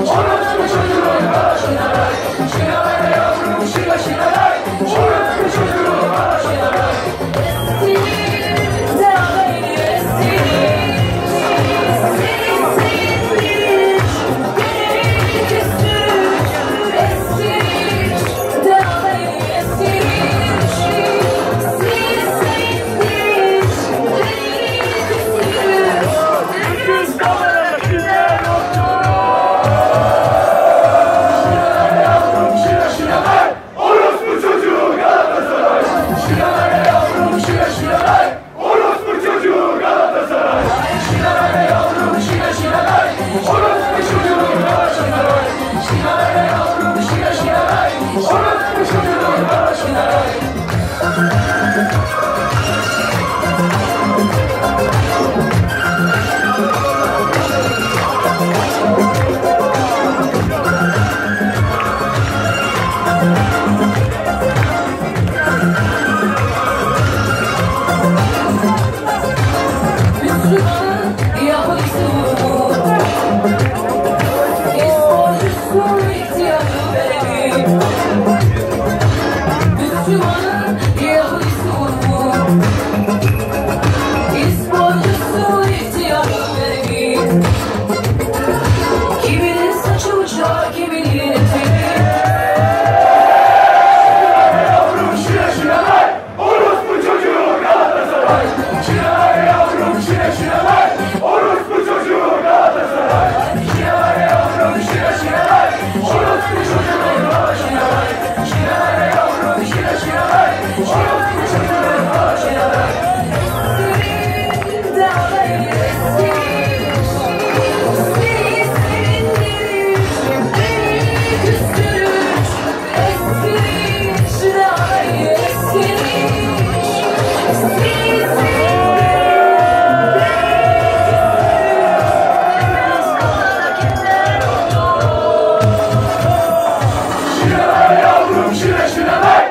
Orospu 아 Şile yavrum şile şile bak.